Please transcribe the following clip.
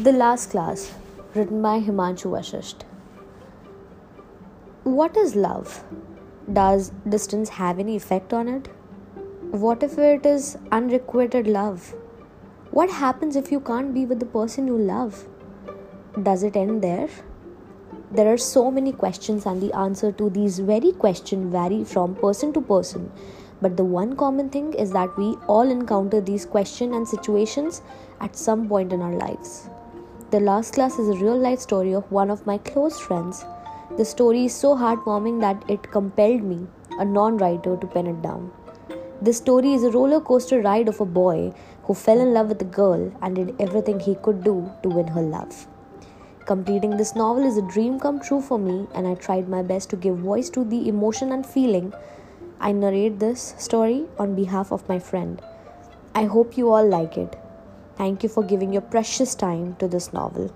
The Last Class, written by Himanshu Vashisht. What is love? Does distance have any effect on it? What if it is unrequited love? What happens if you can't be with the person you love? Does it end there? There are so many questions, and the answer to these very questions vary from person to person. But the one common thing is that we all encounter these questions and situations at some point in our lives. The Last Class is a real life story of one of my close friends. The story is so heartwarming that it compelled me, a non writer, to pen it down. This story is a roller coaster ride of a boy who fell in love with a girl and did everything he could do to win her love. Completing this novel is a dream come true for me, and I tried my best to give voice to the emotion and feeling. I narrate this story on behalf of my friend. I hope you all like it. Thank you for giving your precious time to this novel.